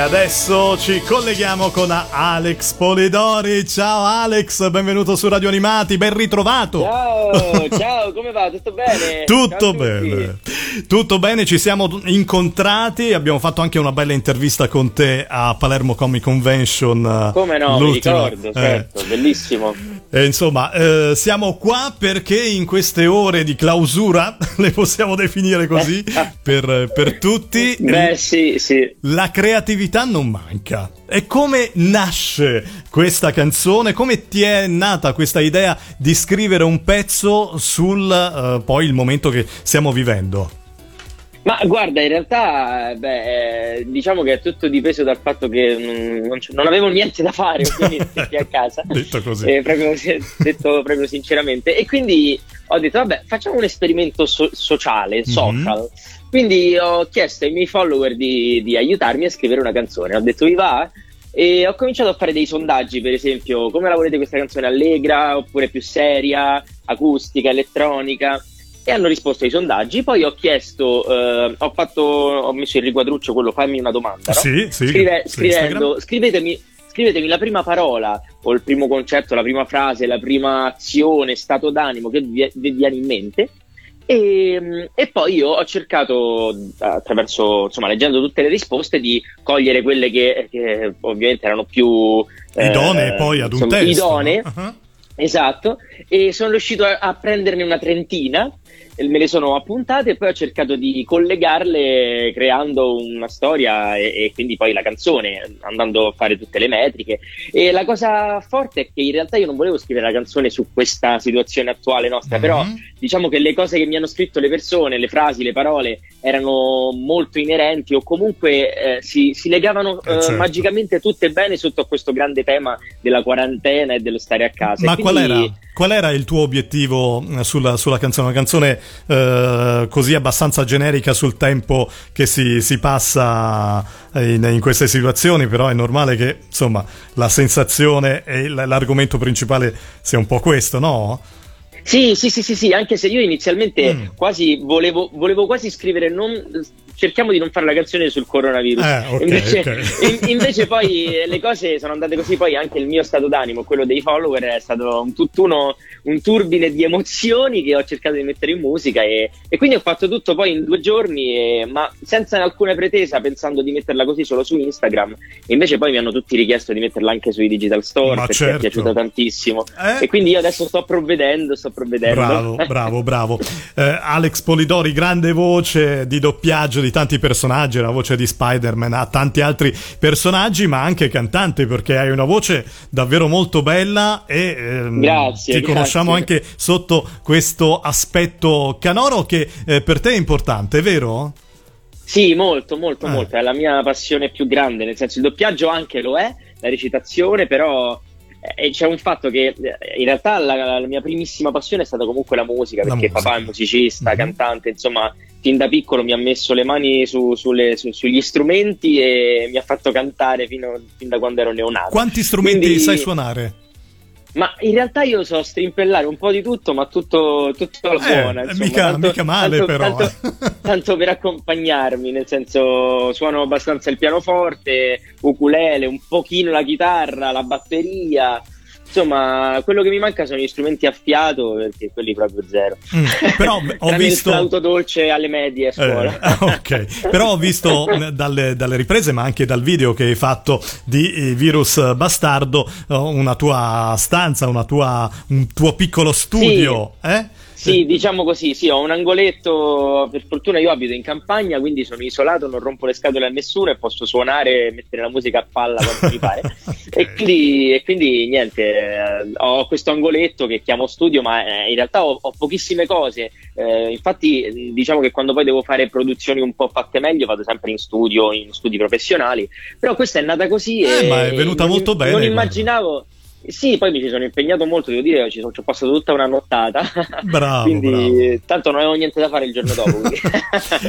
adesso ci colleghiamo con Alex Polidori. Ciao Alex, benvenuto su Radio Animati, ben ritrovato. Ciao, ciao, come va? Tutto bene? Tutto bene. Tutto bene, ci siamo incontrati, abbiamo fatto anche una bella intervista con te a Palermo Comic Convention. Come no, mi ricordo, certo, eh. bellissimo. E insomma, eh, siamo qua perché in queste ore di clausura, le possiamo definire così, per, per tutti. Beh, sì, sì. La creatività non manca. E come nasce questa canzone? Come ti è nata questa idea di scrivere un pezzo sul uh, poi il momento che stiamo vivendo? Ma guarda, in realtà, beh, eh, diciamo che è tutto dipeso dal fatto che non, non avevo niente da fare, quindi stessi a casa. detto così. Eh, proprio, detto proprio sinceramente. E quindi ho detto, vabbè, facciamo un esperimento so- sociale, mhm. social. Mm-hmm. Quindi ho chiesto ai miei follower di, di aiutarmi a scrivere una canzone. Ho detto, vi va? E ho cominciato a fare dei sondaggi, per esempio, come la volete questa canzone allegra, oppure più seria, acustica, elettronica e hanno risposto ai sondaggi. Poi ho chiesto, eh, ho, fatto, ho messo il riquadruccio, quello fammi una domanda. No? Sì, sì, Scrive, scrivendo, scrivetemi, scrivetemi la prima parola o il primo concetto, la prima frase, la prima azione, stato d'animo che vi, vi viene in mente. E, e, poi io ho cercato, attraverso, insomma, leggendo tutte le risposte, di cogliere quelle che, che ovviamente erano più idonee eh, poi ad un insomma, testo. Idonee. Uh-huh. Esatto, e sono riuscito a, a prenderne una trentina me le sono appuntate e poi ho cercato di collegarle creando una storia e, e, quindi poi la canzone, andando a fare tutte le metriche. E la cosa forte è che in realtà io non volevo scrivere la canzone su questa situazione attuale nostra, mm-hmm. però diciamo che le cose che mi hanno scritto le persone, le frasi, le parole erano molto inerenti o comunque eh, si, si, legavano eh, certo. magicamente tutte bene sotto questo grande tema della quarantena e dello stare a casa. Ma quindi, qual era? Qual era il tuo obiettivo eh, sulla, sulla canzone? Una canzone eh, così abbastanza generica sul tempo che si, si passa in, in, queste situazioni, però è normale che insomma la sensazione e l'argomento principale sia un po' questo, no? Sì, sì, sì, sì, sì, anche se io inizialmente mm. quasi volevo, volevo quasi scrivere non cerchiamo di non fare la canzone sul coronavirus. Eh, okay, invece, okay. in, invece, poi le cose sono andate così, poi anche il mio stato d'animo, quello dei follower, è stato un tutt'uno, un turbine di emozioni che ho cercato di mettere in musica e, e quindi ho fatto tutto poi in due giorni, e, ma senza alcuna pretesa, pensando di metterla così solo su Instagram. Invece poi mi hanno tutti richiesto di metterla anche sui digital store ma perché certo. è piaciuta tantissimo. Eh? E quindi io adesso sto provvedendo, sto provvedendo. Bravo, bravo, bravo. Eh, Alex Polidori, grande voce di doppiaggio di di tanti personaggi, la voce di Spider-Man, ha tanti altri personaggi, ma anche cantante perché hai una voce davvero molto bella e ehm, grazie, ti grazie. conosciamo anche sotto questo aspetto canoro che eh, per te è importante, vero? Sì, molto, molto, eh. molto. È la mia passione più grande, nel senso il doppiaggio anche lo è, la recitazione, però eh, c'è un fatto che eh, in realtà la, la, mia primissima passione è stata comunque la musica, perché la musica. papà è musicista, mm-hmm. cantante, insomma, fin da piccolo mi ha messo le mani su, sulle, su, sugli strumenti e mi ha fatto cantare fino, fin da quando ero neonato. Quanti strumenti Quindi, sai suonare? Ma in realtà io so strimpellare un po' di tutto, ma tutto, tutto alla eh, buona. Insomma, mica, tanto, mica male, tanto, però. Tanto, tanto, per accompagnarmi, nel senso suono abbastanza il pianoforte, ukulele, un pochino la chitarra, la batteria. Insomma, quello che mi manca sono gli strumenti a fiato, perché quelli proprio zero. Mm, però ho visto. l'auto dolce alle medie a scuola. Eh, ok, però ho visto dalle, dalle, riprese, ma anche dal video che hai fatto di eh, Virus Bastardo, una tua stanza, una tua, un tuo piccolo studio. Sì. Eh? Sì, diciamo così, sì, ho un angoletto, per fortuna io abito in campagna, quindi sono isolato, non rompo le scatole a nessuno e posso suonare e mettere la musica a palla quando mi pare. okay. e, quindi, e, quindi, niente, eh, ho questo angoletto che chiamo studio, ma eh, in realtà ho, ho pochissime cose. Eh, infatti diciamo che quando poi devo fare produzioni un po' fatte meglio vado sempre in studio, in studi professionali, però questa è nata così eh, e ma è venuta molto bene. Non immaginavo... Sì, poi mi ci sono impegnato molto, devo dire, ci, sono, ci ho passato tutta una nottata. Bravo. quindi, bravo. tanto non avevo niente da fare il giorno dopo.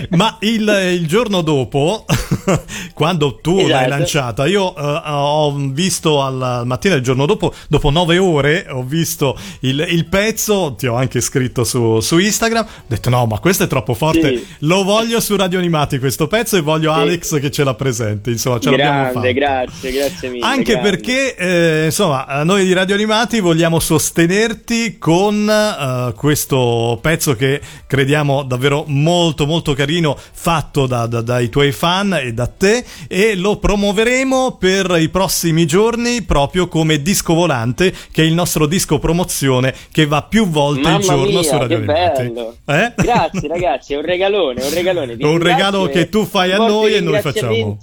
Ma il, il, giorno dopo quando tu esatto. l'hai lanciata, io uh, ho visto al mattina del giorno dopo, dopo nove ore, ho visto il, il pezzo, ti ho anche scritto su, su, Instagram, ho detto no, ma questo è troppo forte, sì. lo voglio su Radio Animati questo pezzo e voglio sì. Alex che ce la presenti, insomma ce grande, l'abbiamo fatto. Grazie, grazie mille. Anche grande. perché, eh, insomma, noi di Radio Animati vogliamo sostenerti con uh, questo pezzo che crediamo davvero molto molto carino, fatto da, da, dai tuoi fan e da te e lo promuoveremo per i prossimi giorni proprio come disco volante che è il nostro disco promozione che va più volte Mamma al giorno mia, su Radio Animati. Eh? Grazie ragazzi, è un regalone, un regalone. un regalo che tu fai a noi e noi facciamo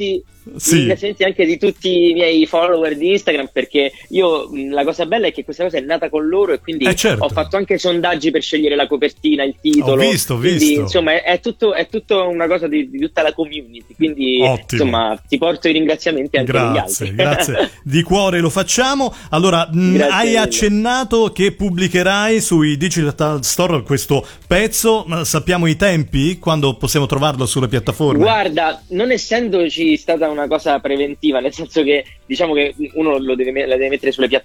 sì. ringraziamenti anche di tutti i miei follower di Instagram perché io la cosa bella è che questa cosa è nata con loro e quindi eh certo. ho fatto anche sondaggi per scegliere la copertina, il titolo. Ho visto, ho quindi, visto. Insomma, è, è, tutto, è tutto una cosa di, di, tutta la community. Quindi, Ottimo. insomma, ti porto i ringraziamenti anche grazie, agli altri. Grazie, di cuore lo facciamo. Allora, mh, hai accennato che pubblicherai sui Digital Store questo pezzo. Sappiamo i tempi? Quando possiamo trovarlo sulle piattaforme? Guarda, non essendoci stata una cosa preventiva, nel senso che diciamo che uno lo deve, la deve mettere sulle piattaforme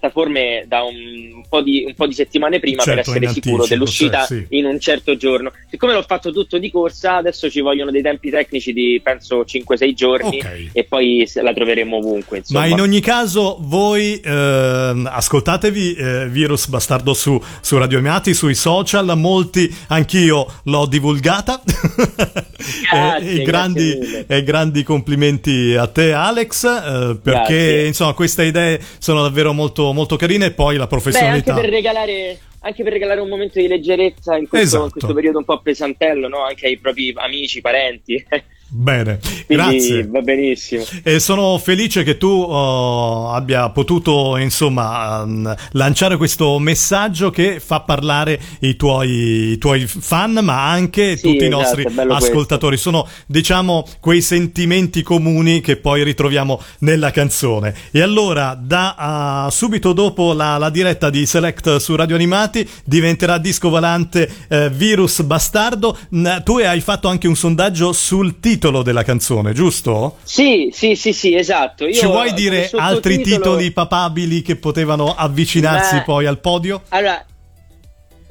da un po' di, un po di settimane prima certo, per essere sicuro dell'uscita cioè, sì. in un certo giorno. Siccome l'ho fatto tutto di corsa, adesso ci vogliono dei tempi tecnici di penso 5-6 giorni okay. e poi la troveremo ovunque. Insomma. Ma in ogni caso voi eh, ascoltatevi eh, Virus Bastardo su, su Radio Amiati, sui social, molti anch'io l'ho divulgata. Grazie, e, grandi, e grandi complimenti a te Alex eh, perché Grazie. insomma queste idee sono davvero molto, molto carine e poi la professionalità Beh, anche per regalare anche per regalare un momento di leggerezza in questo, Esatto. in questo periodo un po' pesantello, no? anche ai propri amici, parenti. bene Quindi grazie. va benissimo. e sono felice che tu oh, abbia potuto insomma um, lanciare questo messaggio che fa parlare i tuoi, i tuoi fan ma anche Sì, tutti i esatto, nostri è bello ascoltatori. Sono diciamo quei sentimenti comuni che poi ritroviamo nella canzone. E allora da ah, subito dopo la, la diretta di Select su Radio Animati diventerà disco volante eh, Virus Bastardo. Mm, tu hai fatto anche un sondaggio sul titolo della canzone giusto? Sì, sì, sì, sì, esatto. Io, Ci vuoi dire altri titoli papabili che potevano avvicinarsi Beh. poi al podio? Allora,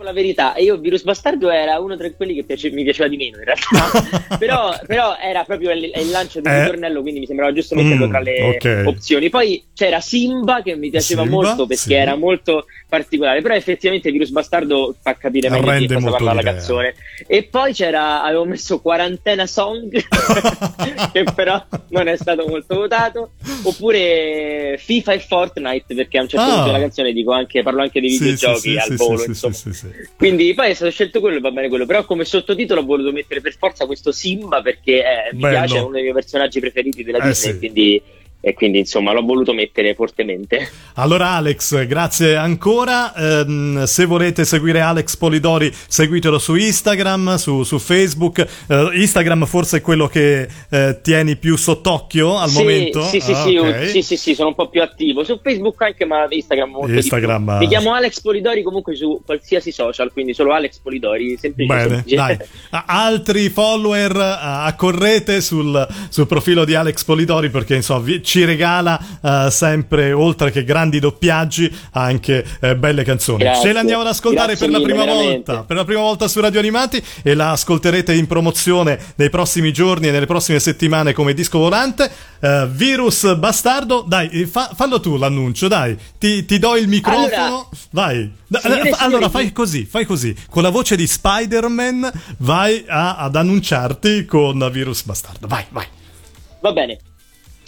dico la verità, io Virus Bastardo era uno tra quelli che piace- mi piaceva di meno in realtà, però, però era proprio il, il lancio del Eh. ritornello, quindi mi sembrava giusto metterlo Mm, tra le ok. opzioni. Poi c'era Simba che mi piaceva Simba, molto perché sì. era molto particolare, però effettivamente Virus Bastardo fa capire meglio di cosa parla la canzone. E poi c'era, avevo messo Quarantena Song, che però non è stato molto votato, oppure FIFA e Fortnite, perché a un certo Ah. punto della canzone dico anche, parlo anche dei Sì, videogiochi sì, al volo, insomma. sì, sì. Quindi poi è stato scelto quello e va bene quello. Però come sottotitolo ho voluto mettere per forza questo Simba perché eh, mi Bello. piace, è uno dei miei personaggi preferiti della Eh, Disney. sì. Quindi, e quindi insomma l'ho voluto mettere fortemente. Allora Alex, grazie ancora. Ehm, se volete seguire Alex Polidori, seguitelo su Instagram, su, su Facebook. Eh, Instagram forse è quello che eh, tieni più sott'occhio al sì, momento. Sì, sì, Ah, sì, ok. sì, sì, sì, sono un po' più attivo. Su Facebook anche, ma Instagram molto Instagram, ah. Mi chiamo Alex Polidori comunque su qualsiasi social, quindi solo Alex Polidori, semplice. Bene, semplice. dai. Altri follower, eh, accorrete sul, sul profilo di Alex Polidori perché insomma vi- ci regala eh, sempre, oltre che grandi doppiaggi, anche eh, belle canzoni. Grazie. Ce le andiamo ad ascoltare Grazie per la mille, prima veramente. volta, per la prima volta su Radio Animati e la ascolterete in promozione nei prossimi giorni e nelle prossime settimane come disco volante. Eh, Virus Bastardo, dai, fa- fallo tu l'annuncio, dai, ti, ti do il microfono, Allora, vai. Da- signore allora signori, fai così, fai così, con la voce di Spider-Man vai a- ad annunciarti con Virus Bastardo, vai, vai. Va bene.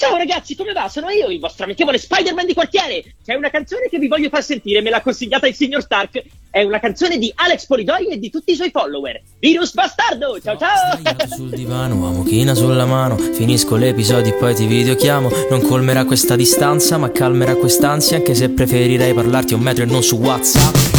Ciao ragazzi, come va? Sono io, il vostro amichevole Spider-Man di quartiere. C'è una canzone che vi voglio far sentire, me l'ha consigliata il signor Stark. È una canzone di Alex Polidori e di tutti i suoi follower. Virus Bastardo! Ciao ciao! Sdraiato sul divano, amo sulla mano Finisco l'episodio e poi ti videochiamo Non colmerà questa distanza ma calmerà quest'ansia Anche se preferirei parlarti a un metro e non su Whatsapp